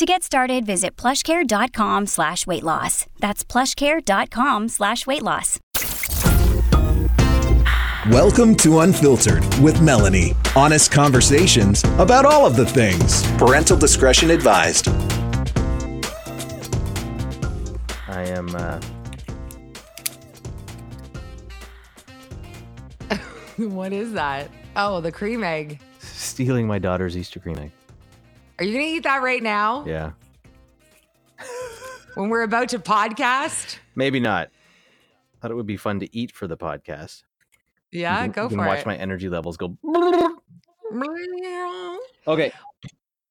To get started, visit plushcare.com slash weight loss. That's plushcare.com slash weight loss. Welcome to Unfiltered with Melanie. Honest conversations about all of the things. Parental discretion advised. I am. Uh, what is that? Oh, the cream egg. stealing my daughter's Easter cream egg. Are you going to eat that right now Yeah. when we're about to podcast? Maybe not. Thought it would be fun to eat for the podcast. Yeah, can- go for watch it. my energy levels go. Okay.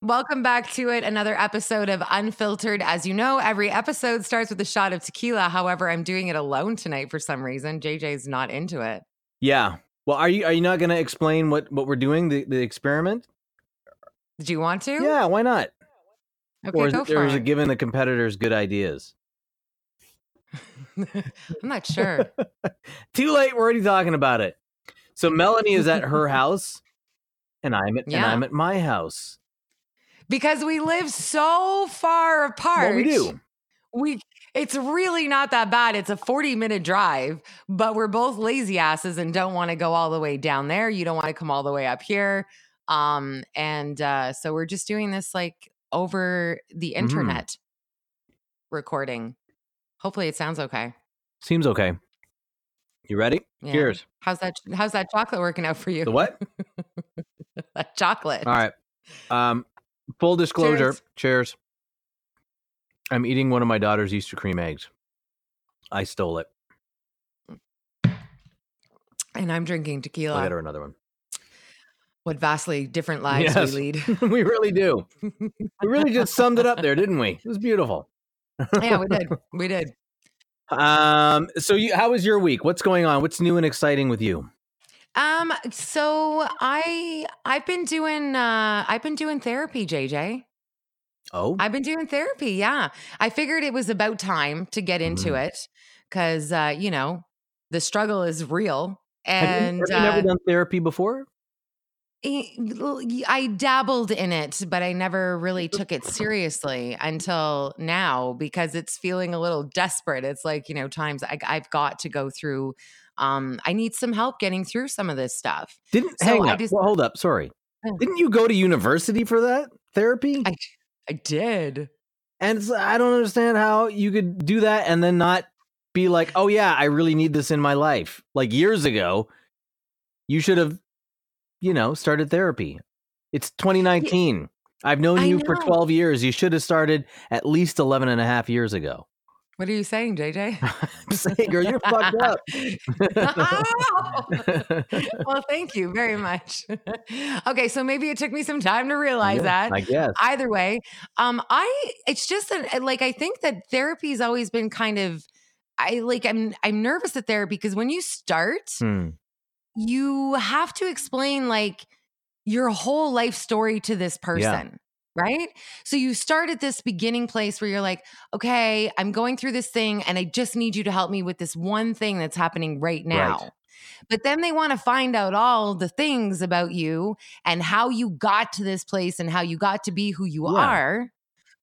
Welcome back to it. Another episode of Unfiltered. As you know, every episode starts with a shot of tequila. However, I'm doing it alone tonight for some reason. JJ's not into it. Yeah. Well, are you are you not going to explain what what we're doing the the experiment? Did you want to? Yeah. Why not? Okay, or go for is it. giving the competitors good ideas? I'm not sure. Too late. We're already talking about it. So Melanie is at her house, and I'm at and I'm at my house. because we live so far apart. What we do? We it's really not that bad. It's a 40 minute drive, but we're both lazy asses and don't want to go all the way down there. You don't want to come all the way up here. Um, and uh, so we're just doing this like over the Mm-hmm. internet recording. Hopefully it sounds okay. Seems okay. You ready? Yeah. Cheers. How's that how's that chocolate working out for you? The what? that chocolate. All right. Um, full disclosure. Cheers. Cheers. I'm eating one of my daughter's Easter cream eggs. I stole it. And I'm drinking I'll tequila. get her another one. What vastly different lives Yes. we lead. we really do. We really just summed it up there, didn't we? It was beautiful. yeah, we did. We did. Um, so you, how was your week? What's going on? What's new and exciting with you? Um, so I I've been doing uh I've been doing therapy, JJ. Oh, I've been doing therapy, yeah. I figured it was about time to get into Mhm. it because uh, you know, the struggle is real. have you, And have you never uh, done therapy before? I I dabbled in it, but I never really took it seriously until now because it's feeling a little desperate. It's like, you know, times I, I've got to go through, um, I need some help getting through some of this stuff. Didn't so hang I up. just- well, hold up. Sorry. Didn't you go to university for that therapy? I, I did. And it's, I don't understand how you could do that and then not be like, oh, yeah, I really need this in my life. Like years ago, you should have, you know, started therapy. It's 2019. I've known I you for 12 years. You should have started at least 11 and a half years ago. What are you saying, JJ? I'm saying, girl, you're fucked up. well, thank you very much. okay, so maybe it took me some time to realize Yeah, that. I guess. Either way, um, I it's just an like I think that therapy's always been kind of I like I'm I'm nervous at therapy because when you start, Hmm. You have to explain like your whole life story to this person. Right. So you start at this beginning place where you're like, okay, I'm going through this thing and I just need you to help me with this one thing that's happening right now. Right. But then they want to find out all the things about you and how you got to this place and how you got to be who you Yeah. are,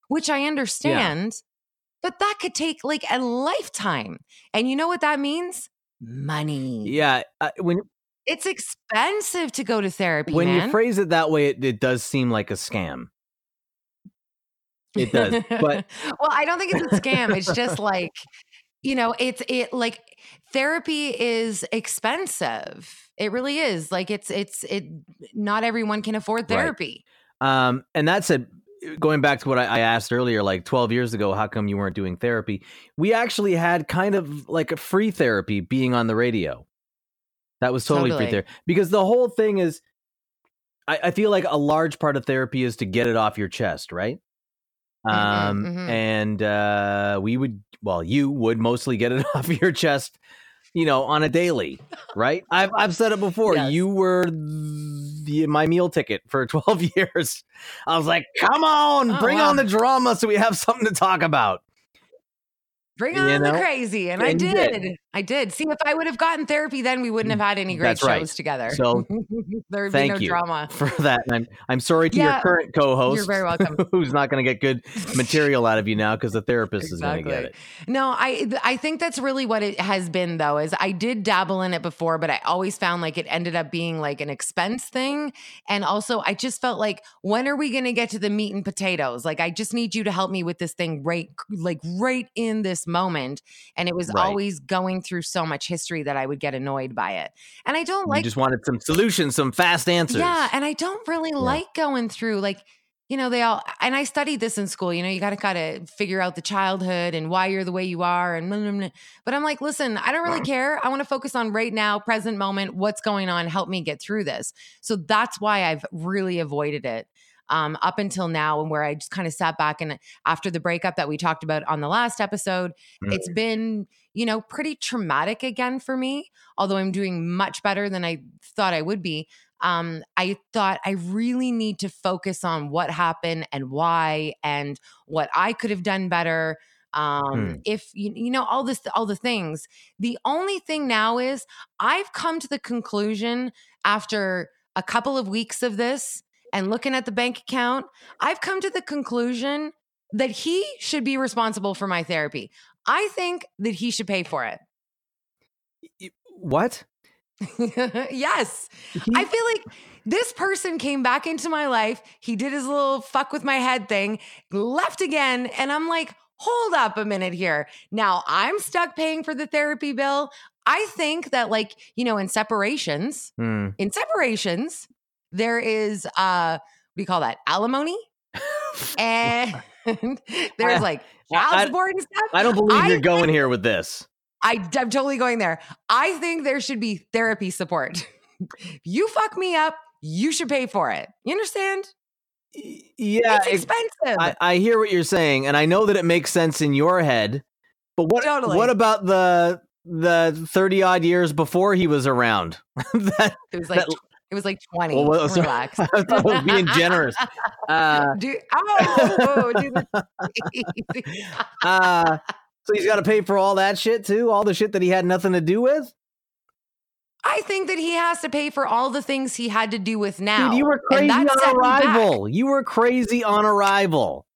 which I understand. But that could take like a lifetime. And you know what that means? Money. Yeah. Uh, when It's expensive to go to therapy. when man. you phrase it that way, it, it does seem like a scam. It does. But well, I don't think it's a scam. It's just like, you know, it's it like therapy is expensive. It really is. Like it's it's it not everyone can afford Right. therapy. Um, and that said, going back to what I, I asked earlier, like 12 years ago, how come you weren't doing therapy? We actually had kind of like a free therapy being on the radio. That was totally, free Totally. there because the whole thing is, I, I feel like a large part of therapy is to get it off your chest, right? Um, mhm. and uh, we would, well, you would mostly get it off your chest you know, on a daily, right? I've I've said it before. Yes. You were the, my meal ticket for 12 years. I was like, "Come on, Oh, bring wow. on the drama so we have something to talk about." Bring You on the crazy. And I And you did. did. I did. See, if I would have gotten therapy then, we wouldn't have had any great That's right. shows together. So, there would be thank no you drama. For that, and I'm I'm sorry to Yeah, your current co-host. You're very welcome. Who's not going to get good material out of you now because the therapist is going to get it. No, I I think that's really what it has been though. Is I did dabble in it before, but I always found like it ended up being like an expense thing, and also I just felt like when are we going to get to the meat and potatoes? Like I just need you to help me with this thing right, like right in this moment. And it was Right. always going through so much history that I would get annoyed by it, and I don't You like just wanted some solutions, some fast answers. yeah, and I don't really like going through like you know they all and I studied this in school. You know, you got to kind of figure out the childhood and why you're the way you are and blah, blah, blah. but I'm like, listen, I don't really care. I want to focus on right now, present moment, what's going on, help me get through this. So that's why I've really avoided it. Um, up until now, and where I just kind of sat back and after the breakup that we talked about on the last episode, Mm. it's been, you know, pretty traumatic again for me, although I'm doing much better than I thought I would be. Um, I thought I really need to focus on what happened and why and what I could have done better. Um, Hmm. if you, you know, all this, all the things. The only thing now is I've come to the conclusion after a couple of weeks of this and looking at the bank account, I've come to the conclusion that he should be responsible for my therapy. I think that he should pay for it. What? yes. I feel like this person came back into my life. He did his little fuck with my head thing, left again. And I'm like, hold up a minute here. Now I'm stuck paying for the therapy bill. I think that, like, you know, in separations, Hmm. in separations, there is uh we call that alimony. and there's like child I- support and stuff. I don't believe I you're going here with this. I, I'm totally going there. I think there should be therapy support. you fuck me up, you should pay for it. You understand? Yeah, it's it- expensive. I, I hear what you're saying, and I know that it makes sense in your head. But what? Totally. What about the the thirty odd years before he was around? that, it was like that- it was like 20. well, well, Relax. I thought I was being generous. Uh, do, oh, do the- uh, so he's got to pay for all that shit too, all the shit that he had nothing to do with. I think that he has to pay for all the things he had to do with now. Dude, you were crazy on arrival. You were crazy on arrival.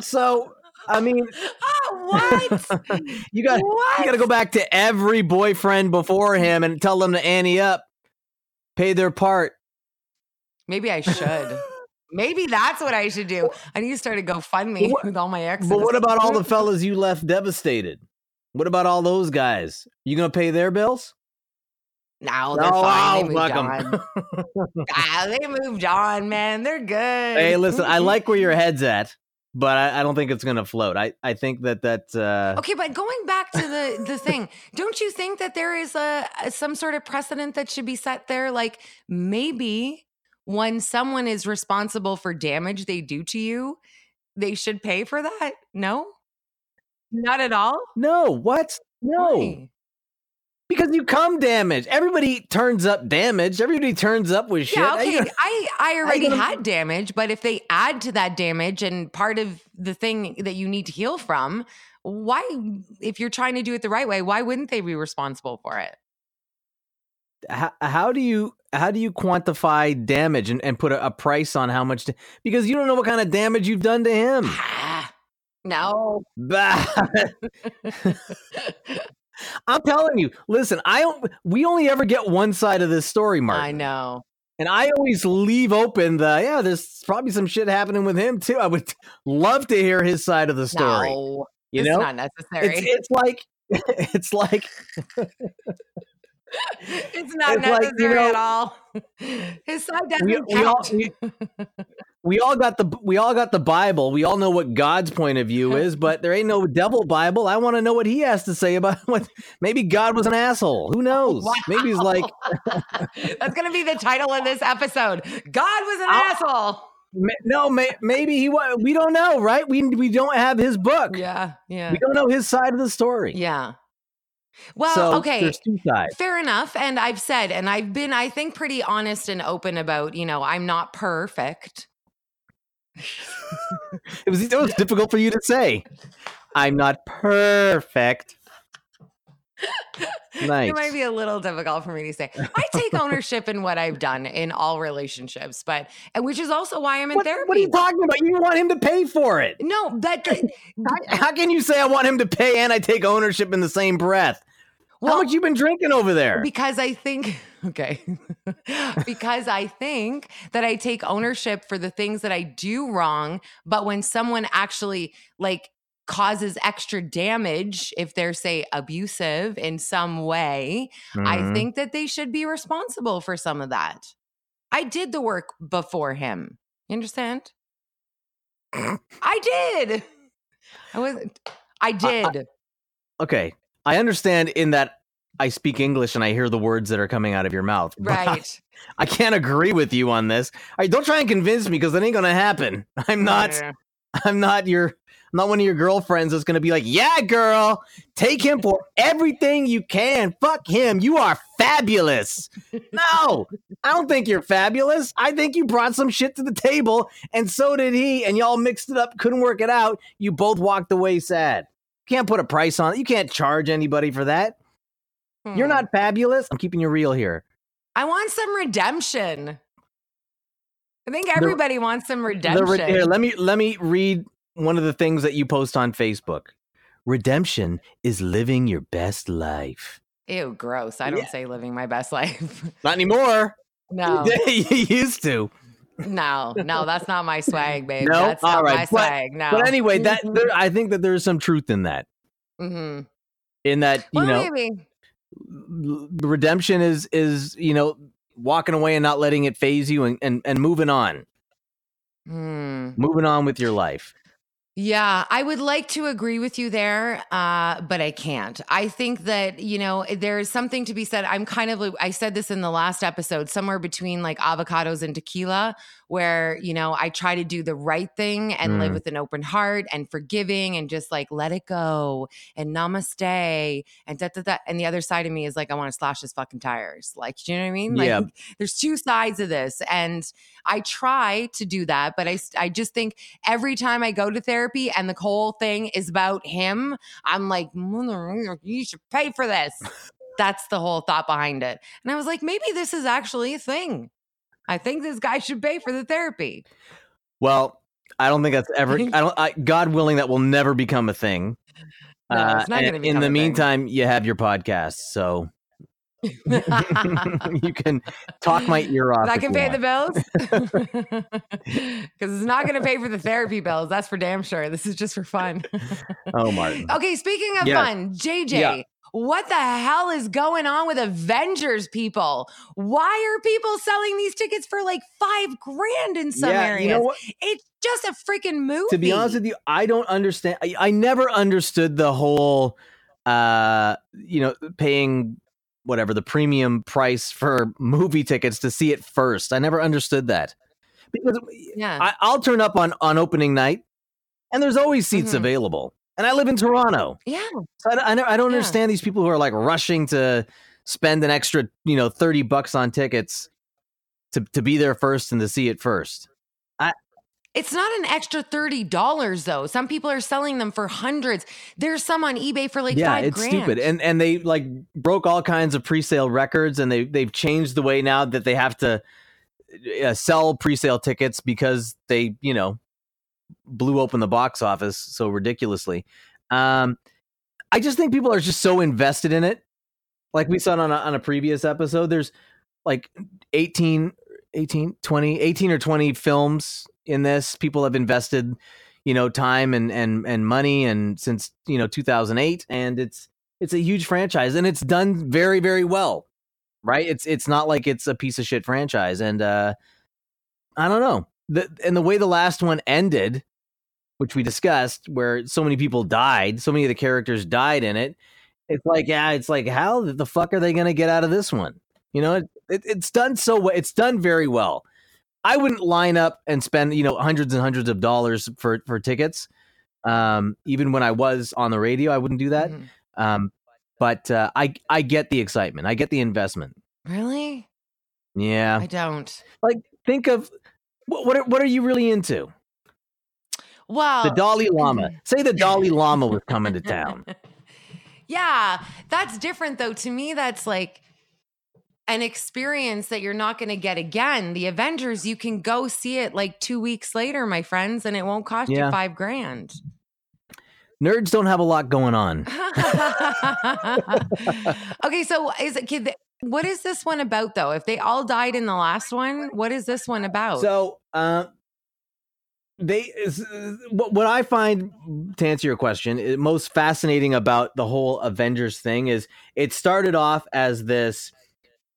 so, I mean, Oh, what? you got what? you got to go back to every boyfriend before him and tell them to ante up, pay their part. Maybe I should. Maybe that's what I should do. I need to start a GoFundMe what- with all my exes. But what about all the fellas you left devastated? What about all those guys? You gonna pay their bills? No, they're No, fine. They moved on. ah, they moved on, man. They're good. hey, listen, I like where your head's at, but I, I don't think it's gonna float. I, I think that that uh, Okay, but going back to the the thing, don't you think that there is a, a some sort of precedent that should be set there? Like maybe when someone is responsible for damage they do to you, they should pay for that? No, not at all. no, what? No, Why? Because you come damaged. Everybody turns up damaged. Everybody turns up with shit. Yeah, okay. gonna- I I already had damage, but if they add to that damage and part of the thing that you need to heal from, why if you're trying to do it the right way, why wouldn't they be responsible for it? how, how do you how do you quantify damage and, and put a, a price on how much? da- because you don't know what kind of damage you've done to him. No. I'm telling you. Listen, I don't. We only ever get one side of this story, Mark. I know. And I always leave open the yeah. There's probably some shit happening with him too. I would love to hear his side of the story. No, you it's know, not necessary. it's it's like it's like It's not it's like, you necessary know, at all. His side doesn't we, we all count. we, we all got the we all got the Bible. We all know what God's point of view is, but there ain't no devil Bible. I want to know what he has to say about what. Maybe God was an asshole. Who knows? Maybe he's like That's gonna be the title of this episode. God was an I'll- asshole. no. May, maybe he was. We don't know, right? We we don't have his book. Yeah, yeah, We don't know his side of the story. yeah. Well, so okay. there's two sides. Fair enough. And I've said, and I've been, I think, pretty honest and open about, you know, I'm not perfect. It was it was difficult for you to say. I'm not perfect. Nice. It might be a little difficult for me to say. I take ownership in what I've done in all relationships, but and which is also why I'm in What, therapy. what are you talking about? You want him to pay for it. no, that How, how can you say I want him to pay and I take ownership in the same breath? Well, how much you been drinking over there? because I think okay. because I think that I take ownership for the things that I do wrong, but when someone actually like causes extra damage if they're say abusive in some way, I Mhm. think that they should be responsible for some of that. I did the work before him. You understand? I did. I wasn't. I did. okay. I understand in that I speak English and I hear the words that are coming out of your mouth. right. I can't agree with you on this. All right, don't try and convince me because it ain't gonna happen. I'm not. Yeah. I'm not your. I'm not one of your girlfriends that's gonna be like, yeah, girl, take him for everything you can. Fuck him. You are fabulous. No, I don't think you're fabulous. I think you brought some shit to the table, and so did he. And y'all mixed it up, couldn't work it out. You both walked away sad. Can't put a price on it. You can't charge anybody for that. You're Hmm. not fabulous. I'm keeping you real here. I want some redemption. I think everybody wants some The redemption. re- here, let me let me read one of the things that you post on Facebook. Redemption is living your best life. Ew, gross. I don't Yeah. say living my best life. Not anymore. no, you used to. No, no, that's not my swag, babe. No? That's not All right, my but- swag. No. But anyway, that there, I think that there's some truth in that. hmm In that you Well, know, maybe. redemption is is you know walking away and not letting it phase you and and, and moving on, Hmm. moving on with your life. Yeah, I would like to agree with you there, uh, but I can't. I think that, you know, there is something to be said. I'm kind of, I said this in the last episode, somewhere between like avocados and tequila, where, you know, I try to do the right thing and live Mm. with an open heart and forgiving and just like let it go and namaste and da da da. And the other side of me is like, I want to slash his fucking tires. Like, do you know what I mean? Like, Yeah. there's two sides of this. And I try to do that, but I, I just think every time I go to therapy and the whole thing is about him, I'm like, you should pay for this. That's the whole thought behind it. And I was like, maybe this is actually a thing. I think this guy should pay for the therapy. Well, I don't think that's ever. I don't. I, God willing, that will never become a thing. No, uh, it's not and gonna in the a thing. meantime, you have your podcast, so you can talk my ear off. I can pay the bills because it's not going to pay for the therapy bills. That's for damn sure. This is just for fun. Oh, Martin. Okay, speaking of fun, JJ, Yeah. what the hell is going on with Avengers people? Why are people selling these tickets for like five grand in some yeah, areas? you know? It's just a freaking movie. To be honest with you, I don't understand. I, I never understood the whole, uh, you know, paying whatever the premium price for movie tickets to see it first. I never understood that because yeah. I, I'll turn up on on opening night, and there's always seats Mhm. available. And I live in Toronto, yeah. so I, I, don't- I don't Yeah. understand these people who are like rushing to spend an extra, you know, thirty bucks on tickets to to be there first and to see it first. It's not an extra $30 though. Some people are selling them for hundreds. There's some on eBay for like yeah, five it's grand. stupid, and and they like broke all kinds of pre-sale records, and they they've changed the way now that they have to uh, sell pre-sale tickets because they you know blew open the box office so ridiculously. Um, I just think people are just so invested in it. Like we saw on a, on a previous episode, there's like 18, 18, 20, 18 or 20 films in this. People have invested, you know, time and, and, and money and since, you know, 2008 and it's, it's a huge franchise and it's done very, very well. Right. It's, it's not like it's a piece of shit franchise. And, uh, I don't know. The, and the way the last one ended, which we discussed, where so many people died, so many of the characters died in it. It's like, yeah, it's like, how the fuck are they going to get out of this one? You know, it, it, it's done so well. It's done very well. I wouldn't line up and spend, you know, hundreds and hundreds of dollars for for tickets. Um, even when I was on the radio, I wouldn't do that. Mhm. Um, but uh, I I get the excitement. I get the investment. Really? Yeah. I don't. Like think of what what are, what are you really into? Well, The Dalai Lama. Say the Dalai Lama was coming to town. yeah, that's different though. To me, that's like an experience that you're not going to get again. The Avengers, you can go see it like two weeks later, my friends, and it won't cost Yeah. you five grand. Nerds don't have a lot going on. okay, so is it kid? What is this one about though? If they all died in the last one, what is this one about? So, uh, they is, what what I find to answer your question most fascinating about the whole Avengers thing is it started off as this.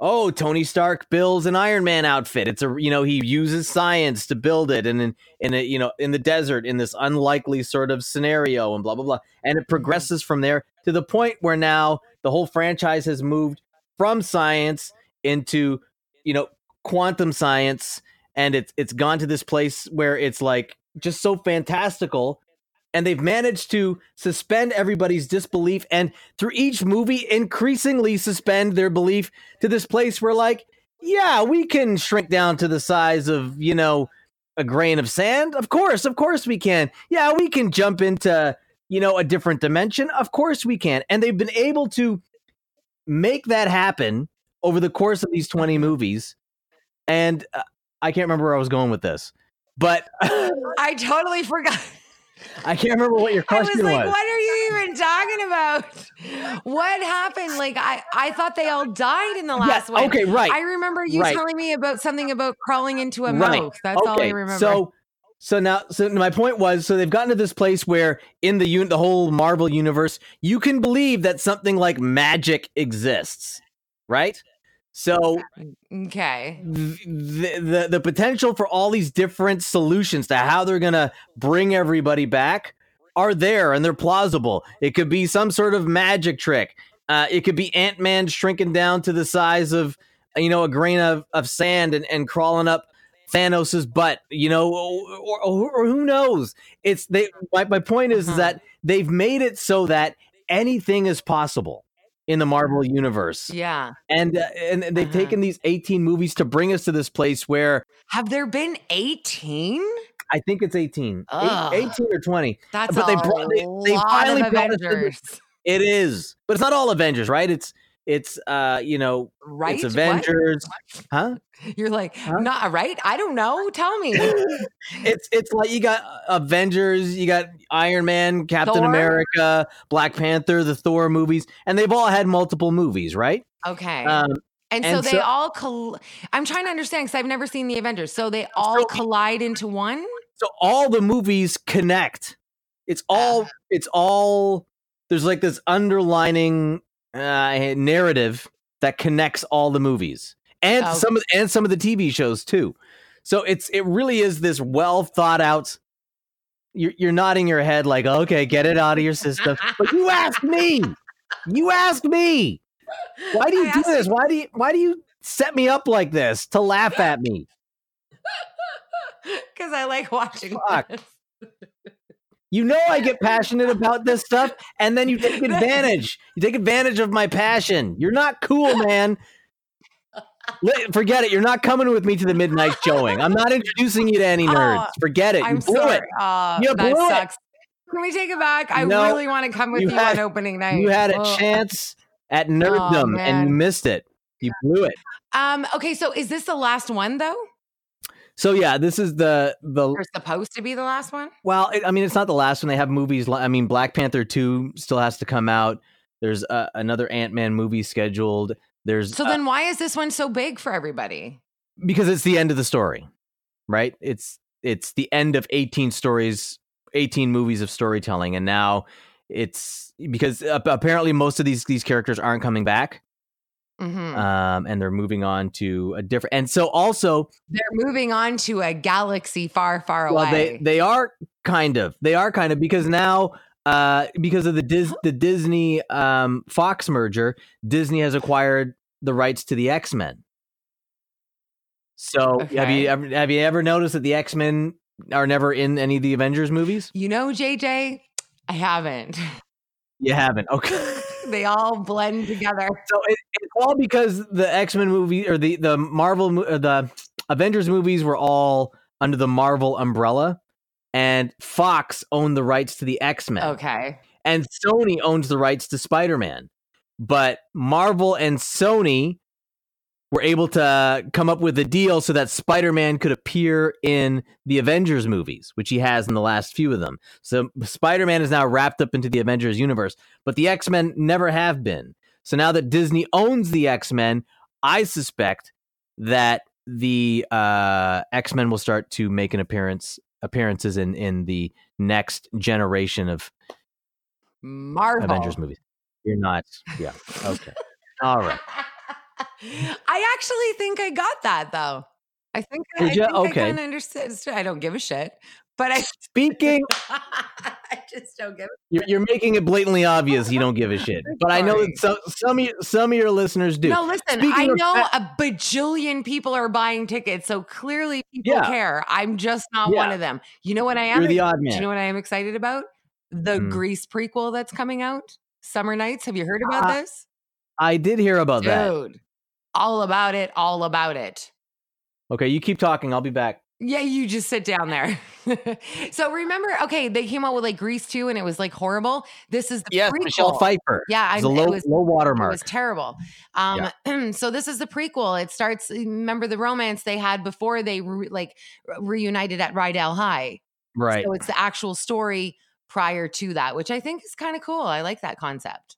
Oh, Tony Stark builds an Iron Man outfit. It's a you know he uses science to build it, and in in a you know in the desert in this unlikely sort of scenario, and blah blah blah. And it progresses from there to the point where now the whole franchise has moved from science into you know quantum science and it's it's gone to this place where it's like just so fantastical and they've managed to suspend everybody's disbelief and through each movie increasingly suspend their belief to this place where like yeah we can shrink down to the size of you know a grain of sand. Of course of course we can. Yeah we can jump into you know a different dimension. Of course we can. And they've been able to make that happen over the course of these 20 movies. And uh, i can't remember where i was going with this but I totally forgot. I can't remember what your I was question like, was, what are you even talking about? What happened? Like, I, I thought they all died in the last one. okay right I remember you right. telling me about something about crawling into a Right. mouth. That's all I remember. So, so now, so my point was, so they've gotten to this place where in the un- the whole Marvel universe, you can believe that something like magic exists, right? So okay. th- the, the potential for all these different solutions to how they're gonna bring everybody back are there and they're plausible. It could be some sort of magic trick. Uh, it could be Ant Man shrinking down to the size of you know a grain of, of sand and, and crawling up Thanos's butt. You know, or, or, or who knows? It's they. My, my point is, is Uh-huh. that they've made it so that anything is possible in the Marvel universe Yeah. and uh, and they've Uh-huh. taken these 18 movies to bring us to this place where Have there been 18? I think it's 18, Ugh. 18 or 20. That's But a they brought- they- they finally brought us to Avengers. It is, but it's not all Avengers, right? It's it's uh you know Right? it's What? Avengers, huh? You're like, Huh? not right? I don't know. Tell me. It's it's like you got Avengers, you got Iron Man, Captain Thor? America, Black Panther, the Thor movies, and they've all had multiple movies, right? Okay. Um, and, so and they all coll- I'm trying to understand because I've never seen the Avengers. So they all So- collide into one? so all the movies connect it's all Ah. it's all there's like this underlining uh, narrative that connects all the movies and Oh. some of and some of the tv shows too. So it's it really is this well thought out you're, you're nodding your head like okay get it out of your system. But you asked me you asked me why do you I do this? you- why do you why do you set me up like this to laugh at me? Because I like watching. You know I get passionate about this stuff, and then you take advantage. You take advantage of my passion. You're not cool, man. Forget it. You're not coming with me to the midnight showing. I'm not introducing you to any nerds. Oh, Forget it. You I'm blew sorry. it. Uh, You that blew it. Can we take it back? I No, really want to come with you you, had- on opening night. You had a Oh. chance at nerddom, and you missed it. You blew it. Um. Okay. So is this the last one though? So yeah, this is the the Or supposed to be the last one? Well, it, I mean, it's not the last one. They have movies. li- I mean, Black Panther two still has to come out. There's uh, another Ant Man movie scheduled. There's So uh, then why is this one so big for everybody? because it's the end of the story, right? It's it's the end of 18 stories, 18 movies of storytelling, and now it's because uh, apparently most of these these characters aren't coming back, Mhm. um, and they're moving on to a different. And so also, They're moving on to a galaxy far, far away. well, they they are kind of they are kind of because now. Uh, because of the Dis- the Disney um, Fox merger, Disney has acquired the rights to the X Men. So have you ever have you ever noticed that the X Men are never in any of the Avengers movies? you know, JJ, I haven't. You haven't. Okay. they all blend together. So it, it's all because the X Men movie or the the Marvel mo- uh, the Avengers movies were all under the Marvel umbrella, and Fox owned the rights to the X Men. Okay. and Sony owns the rights to Spider Man. But Marvel and Sony were able to come up with a deal so that Spider Man could appear in the Avengers movies, which he has in the last few of them. So Spider Man is now wrapped up into the Avengers universe, but the X Men never have been. So now that Disney owns the X Men, I suspect that the uh, X Men will start to make an appearance appearances in in the next generation of Marvel. Avengers movies. You're not. Yeah. Okay. All right. I actually think I got that though. I think I, I think Okay. I kind of understood. I don't give a shit, but I Speaking, I just don't give. you're, you're making it blatantly obvious you don't give a shit. But I know that some some of your, some of your listeners do. No, listen. Speaking I know fa- a bajillion people are buying tickets, so clearly people Yeah. care. I'm just not Yeah. one of them. You know what I am? You're the odd Do you know what I am excited about? The Hmm. Grease prequel that's coming out. Summer Nights. Have you heard about Uh, this? I did hear about that. All about it. All about it. Okay, you keep talking. I'll be back. Yeah, you just sit down there. so remember, okay, they came out with like Grease 2 and it was like horrible. This is the Yes, prequel. Michelle Pfeiffer. Yeah, I It's a it low was low it was terrible. Um, so this is the prequel. It starts. Remember the romance they had before they re- like reunited at Rydell High. right. So it's the actual story prior to that, which I think is kind of cool. I like that concept.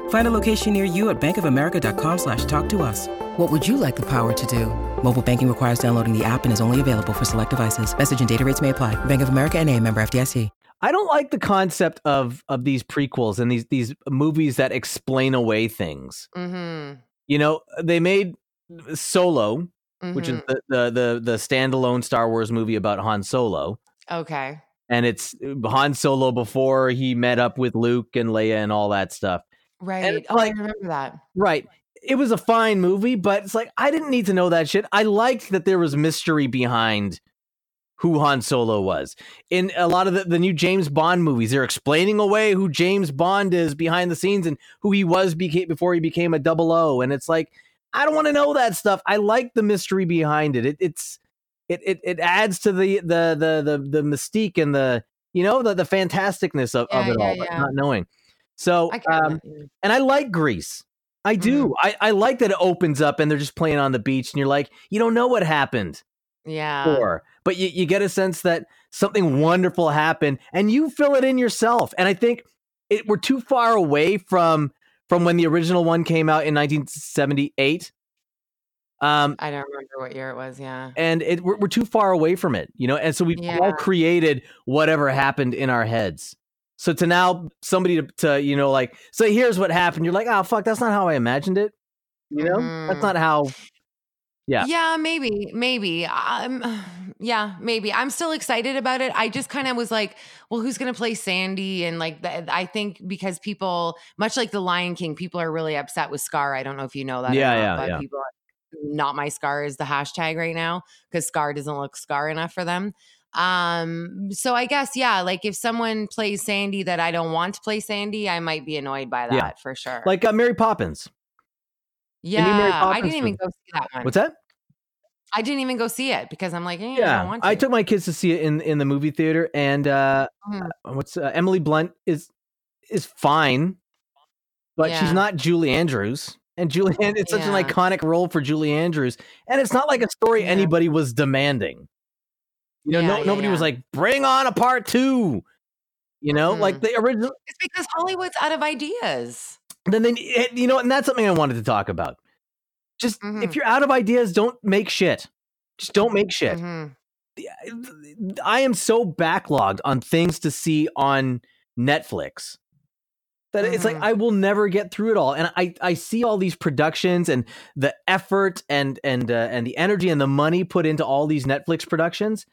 Find a location near you at bankofamerica.com slash talk to us. What would you like the power to do? Mobile banking requires downloading the app and is only available for select devices. Message and data rates may apply. Bank of America and a member FDIC. I don't like the concept of of these prequels and these these movies that explain away things. Mm-hmm. You know, they made Solo, which is the, the the the standalone Star Wars movie about Han Solo. okay. and it's Han Solo before he met up with Luke and Leia and all that stuff. Right. it's oh, like- I remember that. Right. It was a fine movie, but it's like I didn't need to know that shit. I liked that there was mystery behind who Han Solo was. In a lot of the, the new James Bond movies, they're explaining away who James Bond is behind the scenes and who he was beca- before he became a double O. And it's like, I don't want to know that stuff. I like the mystery behind it. it it's it, it it adds to the the the the the mystique and the you know the the fantasticness of, of it yeah, all, but yeah. not knowing. So um, and I like Grease. I do. Mm. I, I like that it opens up and they're just playing on the beach and you're like, you don't know what happened Yeah. before. But you, you get a sense that something wonderful happened and you fill it in yourself. And I think it we're too far away from from when the original one came out in 1978. Um I don't remember what year it was. Yeah. and it we're, we're too far away from it, you know. And so we've Yeah. all created whatever happened in our heads. So to now somebody to, to you know like so here's what happened, you're like, oh fuck, that's not how I imagined it. You know, that's Mhm. not how. Yeah. Yeah, maybe, maybe. Um, yeah, maybe. I'm still excited about it. I just kind of was like, well, who's going to play Sandy? And like, the, I think because people, much like the Lion King, people are really upset with Scar. I don't know if you know that. Yeah, or not, yeah, but yeah. people. Are, not my Scar is the hashtag right now because Scar doesn't look Scar enough for them. Um, so I guess yeah, like if someone plays Sandy that I don't want to play Sandy, I might be annoyed by that Yeah. for sure. Like uh, Mary Poppins. yeah, Mary I didn't even go see that one. What's that? I didn't even go see it because I'm like, eh, I don't Yeah, want I took my kids to see it in in the movie theater, and uh, Mhm. what's uh, Emily Blunt is is fine, but she's not Julie Andrews. And Julie, and it's such an iconic role for Julie Andrews, and it's not like a story Yeah. anybody was demanding. You know, Yeah, no, yeah, nobody was like, "Bring on a part two. You know, like Mhm. the original. It's because Hollywood's out of ideas. Then they, you know, and that's something I wanted to talk about. Just if Mhm. you're out of ideas, don't make shit. Just don't make shit. Mhm. I am so backlogged on things to see on Netflix that it's like Mhm. I will never get through it all. And I I see all these productions and the effort and and uh, and the energy and the money put into all these Netflix productions.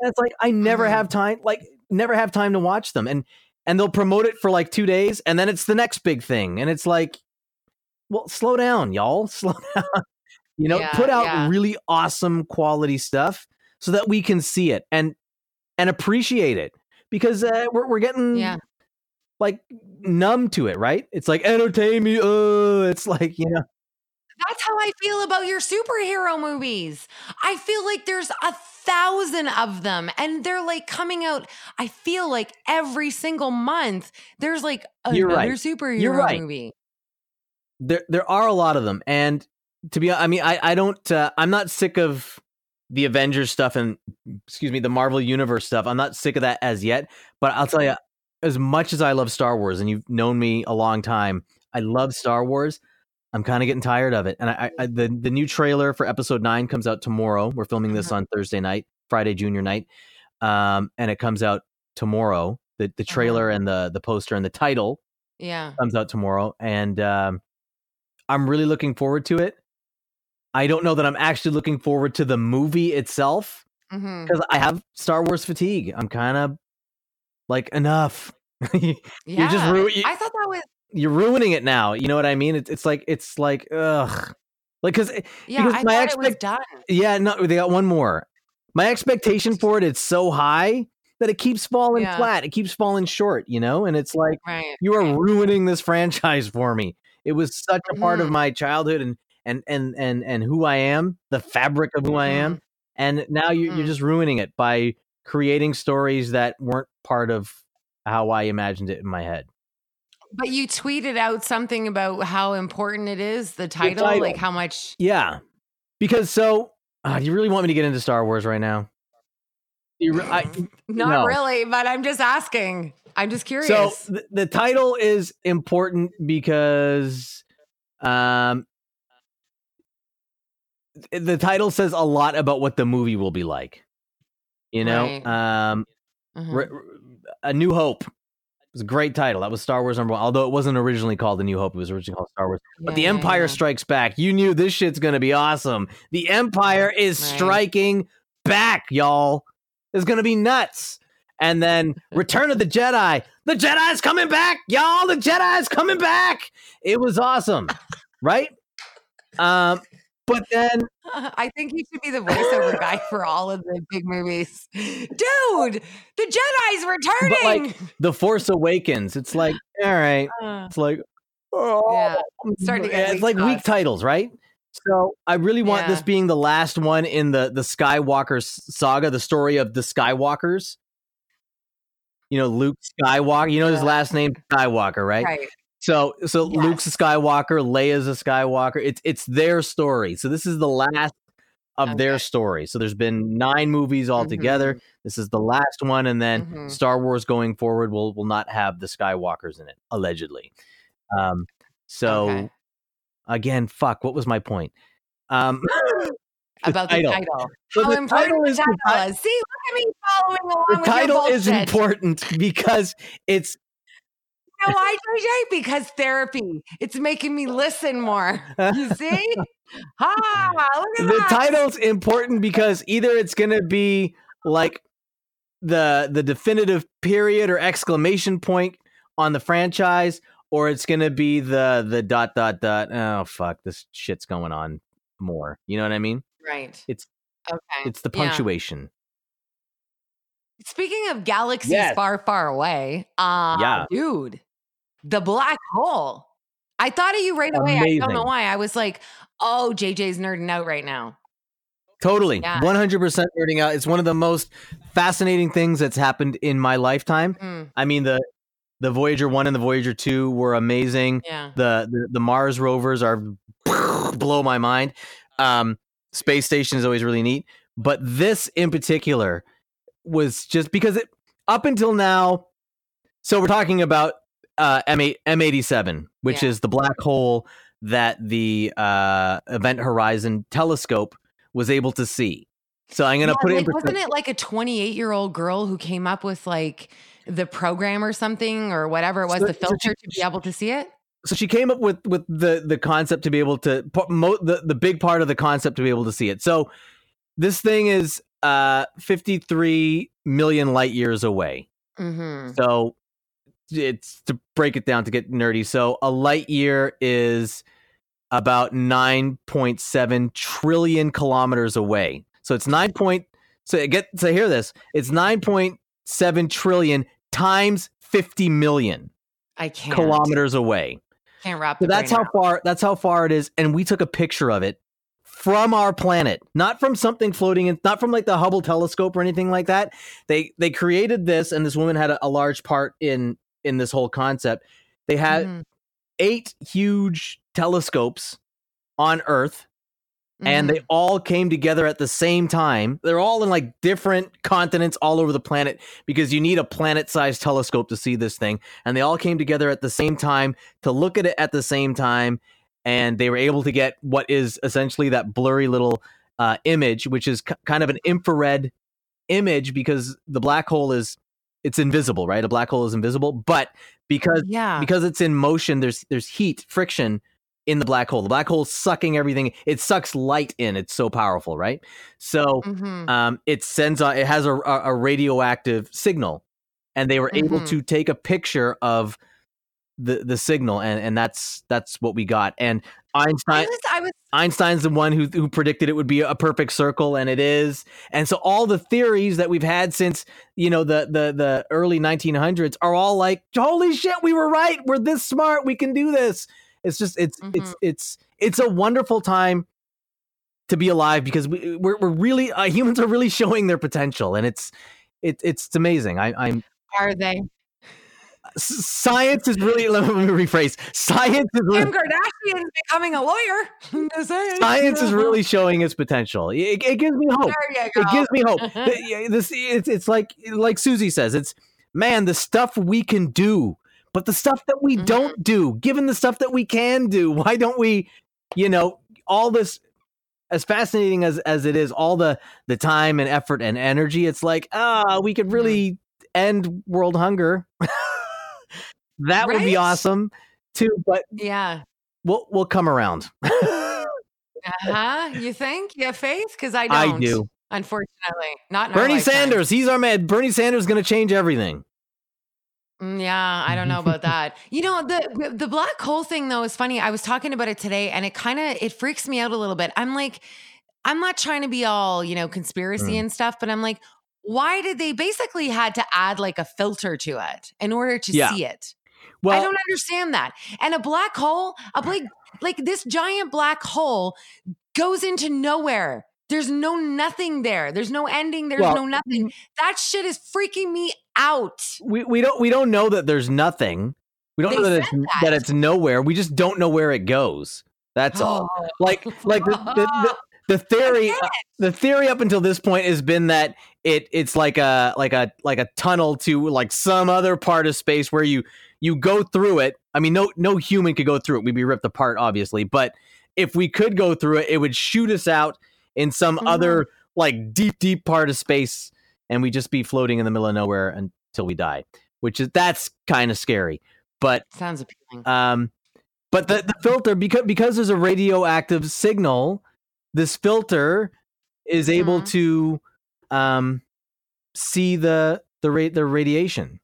And it's like I never Mhm. have time. Like never have time to watch them and and they'll promote it for like 2 days and then it's the next big thing and it's like well slow down y'all slow down you know Yeah, put out yeah. really awesome quality stuff so that we can see it and and appreciate it because uh, we're we're getting Yeah. like numb to it right it's like entertain me uh it's like you know That's how I feel about your superhero movies. I feel like there's a thousand of them and they're like coming out. I feel like every single month there's like You're another right. superhero You're right. movie. there there are a lot of them and to be i mean i i don't uh, i'm not sick of the avengers stuff and excuse me the marvel universe stuff i'm not sick of that as yet but i'll tell you as much as i love star wars and you've known me a long time i love star wars i'm kind of getting tired of it and I, I the the new trailer for episode 9 comes out tomorrow we're filming this on thursday night friday junior night um and it comes out tomorrow the the trailer and the the poster and the title Yeah. comes out tomorrow, and um, I'm really looking forward to it. I don't know that I'm actually looking forward to the movie itself because I have Star Wars fatigue. I'm kind of like enough. Yeah. You're just ru- you, I thought that was you're ruining it now. You know what I mean? It's it's like it's like ugh, like because yeah, Because I my thought it was expect- done. yeah, no, they got one more. My expectation for it is so high that it keeps falling Yeah. flat. It keeps falling short. You know, and it's like. Right. you are right. ruining this franchise for me. It was such a part of Mhm. my childhood and and and and and who I am, the fabric of who I am, and now you, you're Mhm. just ruining it by creating stories that weren't part of how I imagined it in my head. But you tweeted out something about how important it is, the title, title. like how much Yeah, because so uh, do you really want me to get into Star Wars right now? You re- I, not No. really, but I'm just asking. I'm just curious. So the, the title is important because um the title says a lot about what the movie will be like. You know, Right. um Mhm. Re- Re- A New Hope was a great title. That was Star Wars number one, although it wasn't originally called A New Hope. It was originally called Star Wars. But The yeah, Empire yeah. Strikes Back. You knew this shit's gonna be awesome. The Empire is Right. striking back, y'all. It's gonna be nuts. And then Return of the Jedi. The Jedi's coming back, y'all. The Jedi's coming back. It was awesome, right? Um, but then I think he should be the voiceover guy for all of the big movies. Dude, the Jedi's returning. like The Force Awakens. It's like, all right. Uh, It's like, oh, yeah, starting to get Yeah, it's weak like weak titles, right? So I really want this being the last one in the the Skywalker saga, the story of the Skywalkers. You know, Luke Skywalker. You know his last name Skywalker, right? right. So so Yes. Luke's a Skywalker, Leia's a Skywalker. It's it's their story. So this is the last of their story. So there's been nine movies altogether. Mhm. This is the last one, and then Mhm. Star Wars going forward will will not have the Skywalkers in it, allegedly. Um, so Okay. again, fuck. What was my point? Um, About the title. title. So How the important title the is the title. See, look at me following along the title is important because it's know why, JJ? Because therapy. It's making me listen more. You see? ha! Look at the that. title's important because either it's gonna be like the the definitive period or exclamation point on the franchise, or it's gonna be the the dot dot dot. Oh fuck, this shit's going on more. You know what I mean? Right. It's- okay. It's the Yeah. punctuation. Speaking of galaxies Yes. far, far away, uh, Yeah. dude, the black hole. I thought of you right away. I don't know why. I was like, oh, JJ's nerding out right now. Totally, Yeah. one hundred percent nerding out. It's one of the most fascinating things that's happened in my lifetime. Mm, I mean the the Voyager one and the Voyager two were amazing. yeah. the, the the Mars rovers are blow my mind. Um, space station is always really neat, but this in particular was just because it up until now. So we're talking about uh, M M eighty seven, which Yeah. is the black hole that the uh, Event Horizon telescope was able to see. So I'm gonna Yeah, put it in like, wasn't it like a 28 year old girl who came up with like the program or something or whatever it was, So- the so filter she- to be able to see it? so she came up with with the the concept to be able to the the big part of the concept to be able to see it. So this thing is uh 53 million light years away. Mm-hmm. So it's to break it down to get nerdy. So a light year is about 9.7 trillion kilometers away. So it's 9 point so get so hear this. It's 9.7 trillion times 50 million I can't kilometers away. Can't wrap. So that's how far that's how far it is and we took a picture of it from our planet, not from something floating in not from like the Hubble telescope or anything like that. They they created this and this woman had a, a large part in in this whole concept. They had Mhm. eight huge telescopes on Earth and Mhm. they all came together at the same time. They're all in like different continents all over the planet because you need a planet-sized telescope to see this thing. And they all came together at the same time to look at it at the same time, and they were able to get what is essentially that blurry little uh, image, which is kind of an infrared image because the black hole is it's invisible, right? A black hole is invisible, but because yeah. because it's in motion there's there's heat friction in the black hole the black hole is sucking everything it sucks light in it's so powerful right so Mhm. um it sends a, it has a, a radioactive signal and they were able Mhm. to take a picture of the the signal and and that's that's what we got and I einstein was, I was Einstein's the one who who predicted it would be a perfect circle, and it is. And so all the theories that we've had since you know the the the early 1900s are all like, holy shit, we were right. We're this smart. We can do this. It's just it's it's Mhm. it's it's a wonderful time to be alive because we we're, we're really uh, humans are really showing their potential, and it's it, it's amazing. I, I'm are they? Science is really let me rephrase. Science is really, Kim Kardashian's becoming a lawyer. Science is really showing its potential. It, it gives me hope. There you go. it gives me hope. This it's, it's like like Susie says. It's man, the stuff we can do, but the stuff that we Mhm. don't do. Given the stuff that we can do, why don't we? You know, all this as fascinating as as it is, all the the time and effort and energy. It's like ah, we could really end world hunger. That would be awesome too. But yeah. we'll we'll come around. Uh-huh. You think? You have faith? Because I I don't. do. Unfortunately. Not Bernie. Sanders, he's our man. Bernie Sanders is going to change everything. Mm, Yeah, I don't know about that. You know, the the black hole thing though is funny. I was talking about it today and it kind of it freaks me out a little bit. I'm like I'm not trying to be all, you know, conspiracy Mm. and stuff, but I'm like why did they basically had to add like a filter to it in order to Yeah. see it? Well, I don't understand that. And a black hole, a black like this giant black hole goes into nowhere. There's no nothing there. There's no ending. There's Well, no nothing. Mm-hmm. That shit is freaking me out. we, we don't we don't know that there's nothing. We don't They know that it's that. that. it's nowhere. We just don't know where it goes. That's all. Oh. Like like the the, the, the theory uh, the theory up until this point has been that it it's like a like a like a tunnel to like some other part of space where you you go through it. I mean no no human could go through it. We'd be ripped apart obviously, but if we could go through it, it would shoot us out in some Mhm. other like deep deep part of space and we'd just be floating in the middle of nowhere until we die, which is that's kind of scary. But Sounds appealing. um, but the, the filter because because there's a radioactive signal, this filter is able Mhm. to um see the the rate the radiation.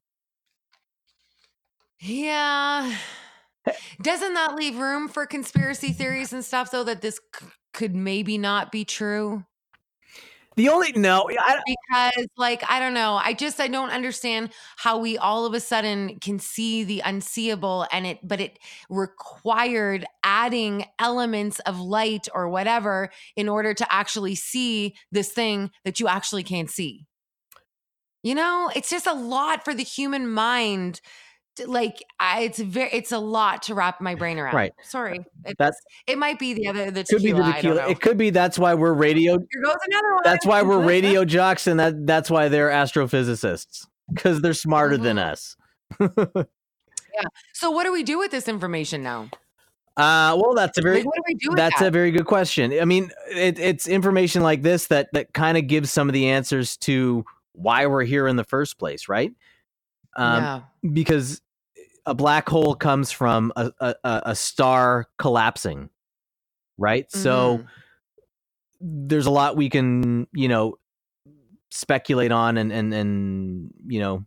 Yeah. Doesn't that leave room for conspiracy theories and stuff, though, that this c- could maybe not be true? The only no, I, Because, like, I don't know. I just, I don't understand how we all of a sudden can see the unseeable and it, but it required adding elements of light or whatever in order to actually see this thing that you actually can't see. You know, it's just a lot for the human mind. Like, I, it's very, it's a lot to wrap my brain around. Right. Sorry, it's, That's- it might be the other, the could be tequila. the tequila. It could be that's why we're radio. Here goes another one. That's why we're radio jocks, and that that's why they're astrophysicists because they're smarter than Mhm. us. Yeah. So, what do we do with this information now? Uh, well, that's a very Like, what do we do That's that? a very good question. I mean, it, it's information like this that that kind of gives some of the answers to why we're here in the first place, right? Um, yeah. Because a black hole comes from a, a, a star collapsing, right? So Mhm. there's a lot we can, you know, speculate on and and and you know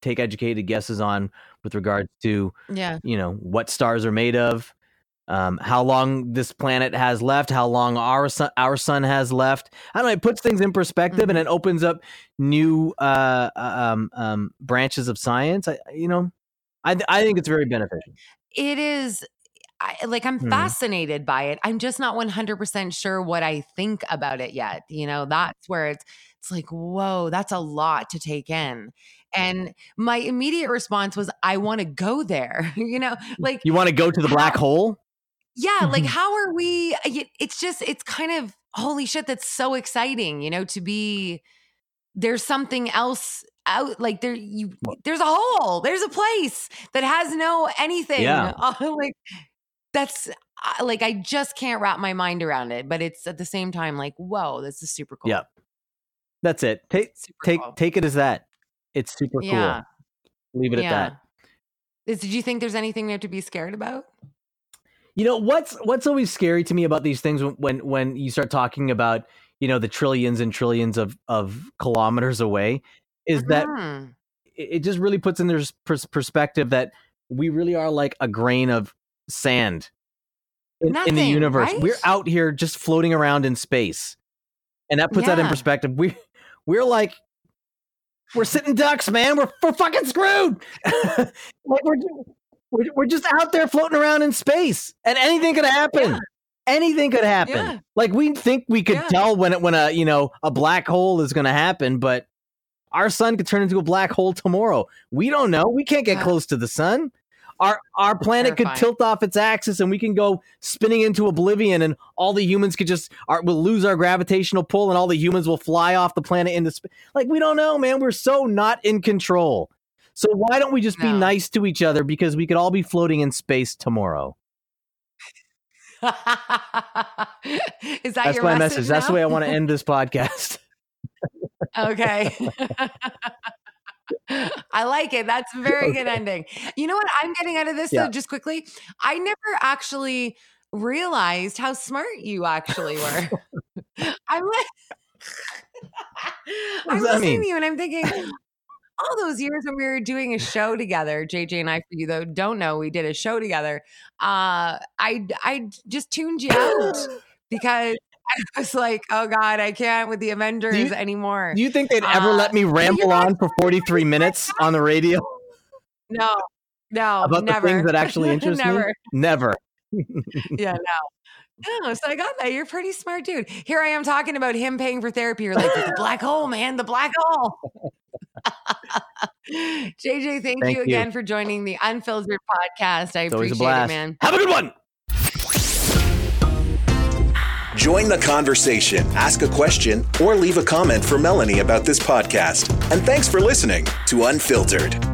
take educated guesses on with regards to Yeah. you know what stars are made of um, how long this planet has left how long our sun our sun has left i don't know it puts things in perspective and it opens up new uh, um, um, branches of science I, you know I, I think it's very beneficial It is I, like I'm Hmm. fascinated by it. I'm just not 100% sure what I think about it yet. You know, that's where it's it's like, whoa, that's a lot to take in. And my immediate response was I want to go there. you know, like you want to go to the black hole yeah, like mm-hmm. how are we uh, it's just it's kind of holy shit that's so exciting, you know, to be there's something else out like there you there's a hole, there's a place that has no anything. Yeah. Uh, like that's uh, like I just can't wrap my mind around it, but it's at the same time like whoa, this is super cool. Yeah. that's it take Super take cool. take it as that it's super Yeah. cool leave it at that Is, did you think there's anything we have to be scared about? You know what's what's always scary to me about these things when when, when you start talking about you know the trillions and trillions of of kilometers away is that Mhm. it just really puts in their perspective that we really are like a grain of sand in, in the Nothing, universe. We're out here just floating around in space, and that puts that in perspective. We we're like we're sitting ducks, man. We're we're fucking screwed. like we're, we're we're just out there floating around in space, and anything could happen. Yeah. Anything could happen. Yeah. Like we think we could Yeah. tell when it, when a you know a black hole is going to happen, but our sun could turn into a black hole tomorrow. We don't know. We can't get close to the sun. Our our planet could tilt off its axis and we can go spinning into oblivion and all the humans could just our, will lose our gravitational pull and all the humans will fly off the planet into space. Like we don't know, man. We're so not in control. So why don't we just be nice to each other because we could all be floating in space tomorrow? is that That's your my message. That's the way I want to end this podcast. Okay. I like it. That's a very good ending. You know what I'm getting out of this Yeah. though, just quickly? I never actually realized how smart you actually were. I'm like I'm listening mean? to you and I'm thinking all those years when we were doing a show together, JJ and I, for you though, don't know, we did a show together. Uh, I I just tuned you out because I was like, oh God, I can't with the Avengers anymore. Do you think they'd ever Uh, let me ramble on for 43 minutes on the radio no, no, about never. the things that actually interest never. me? Never. Yeah, no. No, so I got that. You're a pretty smart dude. Here I am talking about him paying for therapy. You're like, the black hole, man, the black hole. JJ, thank, Thank you you. again for joining the Unfiltered podcast. I It's always a appreciate it, man. Have a good one. Join the conversation, ask a question, or leave a comment for Melanie about this podcast. And thanks for listening to Unfiltered.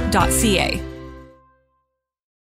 letstakethisoutside.ca.